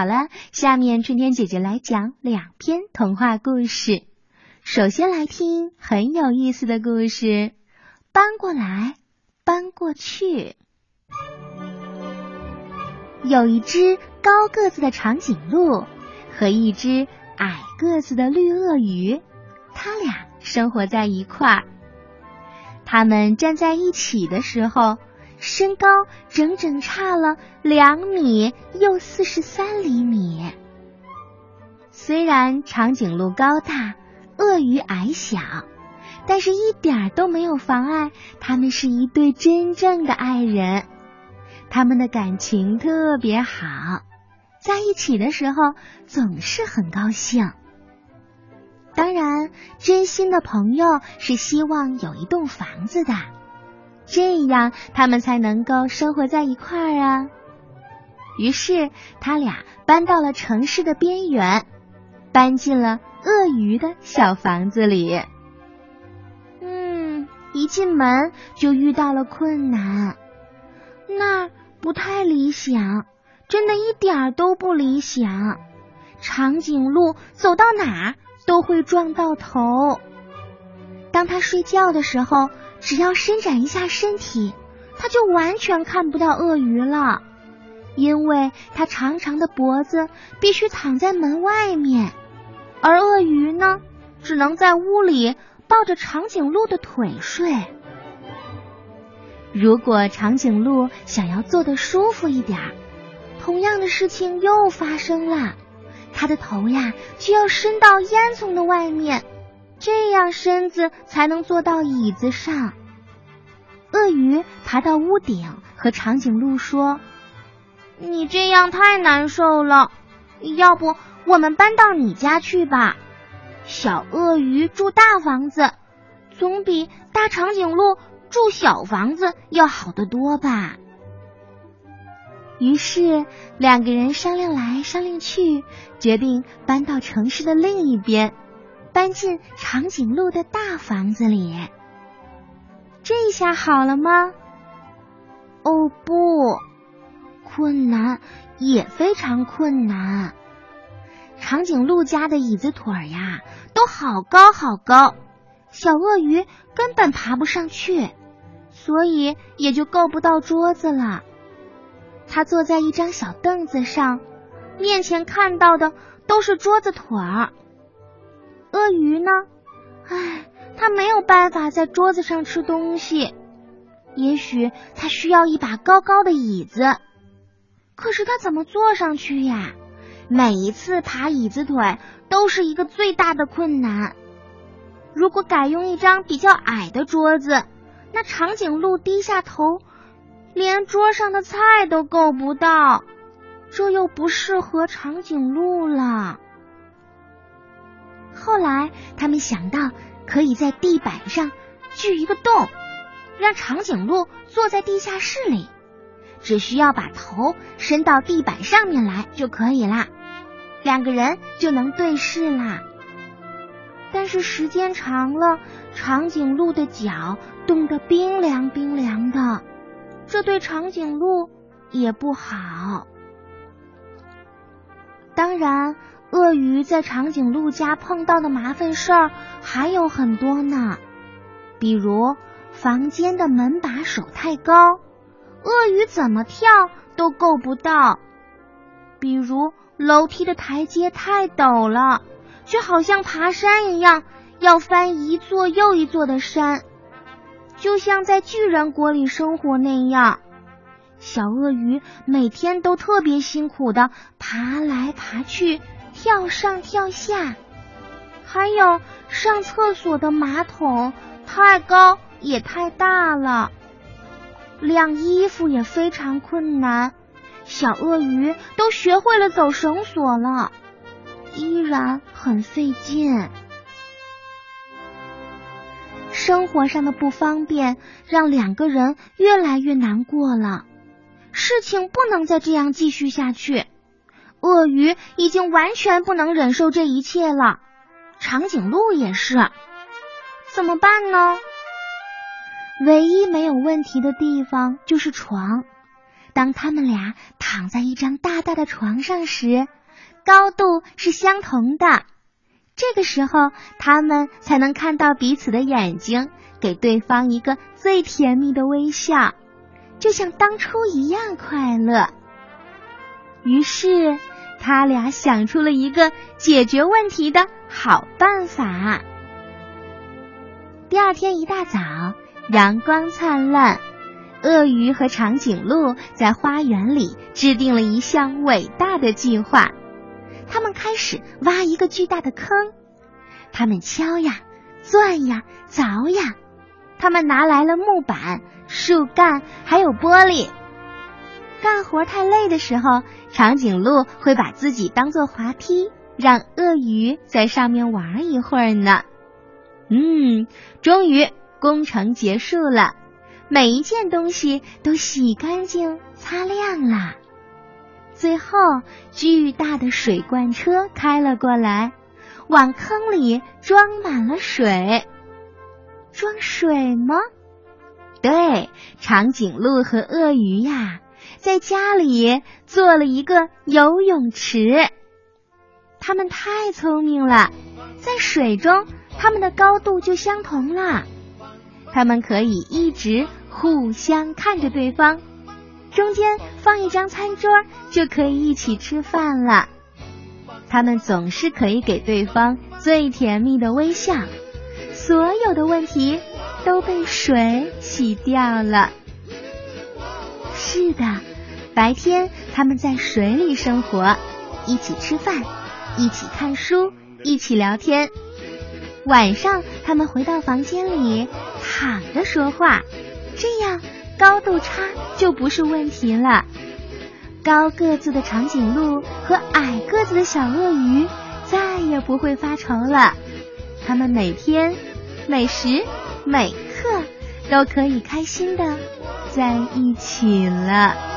好了，下面春天姐姐来讲两篇童话故事。首先来听很有意思的故事，搬过来，搬过去。有一只高个子的长颈鹿和一只矮个子的绿鳄鱼，它俩生活在一块儿。他们站在一起的时候。身高整整差了两米又四十三厘米。虽然长颈鹿高大，鳄鱼矮小，但是一点都没有妨碍他们是一对真正的爱人。他们的感情特别好，在一起的时候总是很高兴。当然，真心的朋友是希望有一栋房子的。这样，他们才能够生活在一块儿啊。于是，他俩搬到了城市的边缘，搬进了鳄鱼的小房子里。嗯，一进门就遇到了困难，那不太理想，真的一点儿都不理想。长颈鹿走到哪儿都会撞到头。当他睡觉的时候。只要伸展一下身体，他就完全看不到鳄鱼了，因为他长长的脖子必须躺在门外面，而鳄鱼呢，只能在屋里抱着长颈鹿的腿睡。如果长颈鹿想要坐得舒服一点，同样的事情又发生了，它的头呀就要伸到烟囱的外面。这样身子才能坐到椅子上。鳄鱼爬到屋顶，和长颈鹿说：“你这样太难受了，要不我们搬到你家去吧？小鳄鱼住大房子，总比大长颈鹿住小房子要好得多吧？”于是两个人商量来商量去，决定搬到城市的另一边。搬进长颈鹿的大房子里，这下好了吗？哦不，困难也非常困难。长颈鹿家的椅子腿儿呀，都好高好高，小鳄鱼根本爬不上去，所以也就够不到桌子了。他坐在一张小凳子上，面前看到的都是桌子腿儿。鳄鱼呢？唉，它没有办法在桌子上吃东西。也许它需要一把高高的椅子，可是它怎么坐上去呀？每一次爬椅子腿都是一个最大的困难。如果改用一张比较矮的桌子，那长颈鹿低下头，连桌上的菜都够不到，这又不适合长颈鹿了。后来，他们想到可以在地板上锯一个洞，让长颈鹿坐在地下室里，只需要把头伸到地板上面来就可以啦，两个人就能对视啦。但是时间长了，长颈鹿的脚冻得冰凉冰凉的，这对长颈鹿也不好。当然。鳄鱼在长颈鹿家碰到的麻烦事儿还有很多呢，比如房间的门把手太高，鳄鱼怎么跳都够不到；比如楼梯的台阶太陡了，就好像爬山一样，要翻一座又一座的山，就像在巨人国里生活那样。小鳄鱼每天都特别辛苦的爬来爬去。跳上跳下，还有上厕所的马桶太高也太大了，晾衣服也非常困难。小鳄鱼都学会了走绳索了，依然很费劲。生活上的不方便让两个人越来越难过了，事情不能再这样继续下去。鳄鱼已经完全不能忍受这一切了，长颈鹿也是，怎么办呢？唯一没有问题的地方就是床，当他们俩躺在一张大大的床上时，高度是相同的。这个时候，他们才能看到彼此的眼睛，给对方一个最甜蜜的微笑，就像当初一样快乐。于是，他俩想出了一个解决问题的好办法。第二天一大早，阳光灿烂，鳄鱼和长颈鹿在花园里制定了一项伟大的计划。他们开始挖一个巨大的坑，他们敲呀、钻呀、凿呀，他们拿来了木板、树干，还有玻璃。干活太累的时候，长颈鹿会把自己当做滑梯，让鳄鱼在上面玩一会儿呢。嗯，终于工程结束了，每一件东西都洗干净、擦亮了。最后，巨大的水罐车开了过来，往坑里装满了水。装水吗？对，长颈鹿和鳄鱼呀，在家里做了一个游泳池。他们太聪明了，在水中，他们的高度就相同了。他们可以一直互相看着对方。中间放一张餐桌，就可以一起吃饭了。他们总是可以给对方最甜蜜的微笑。所有的问题都被水洗掉了。是的，白天他们在水里生活，一起吃饭，一起看书，一起聊天。晚上他们回到房间里躺着说话，这样。高度差就不是问题了。高个子的长颈鹿和矮个子的小鳄鱼再也不会发愁了。他们每天、每时、每刻都可以开心的在一起了。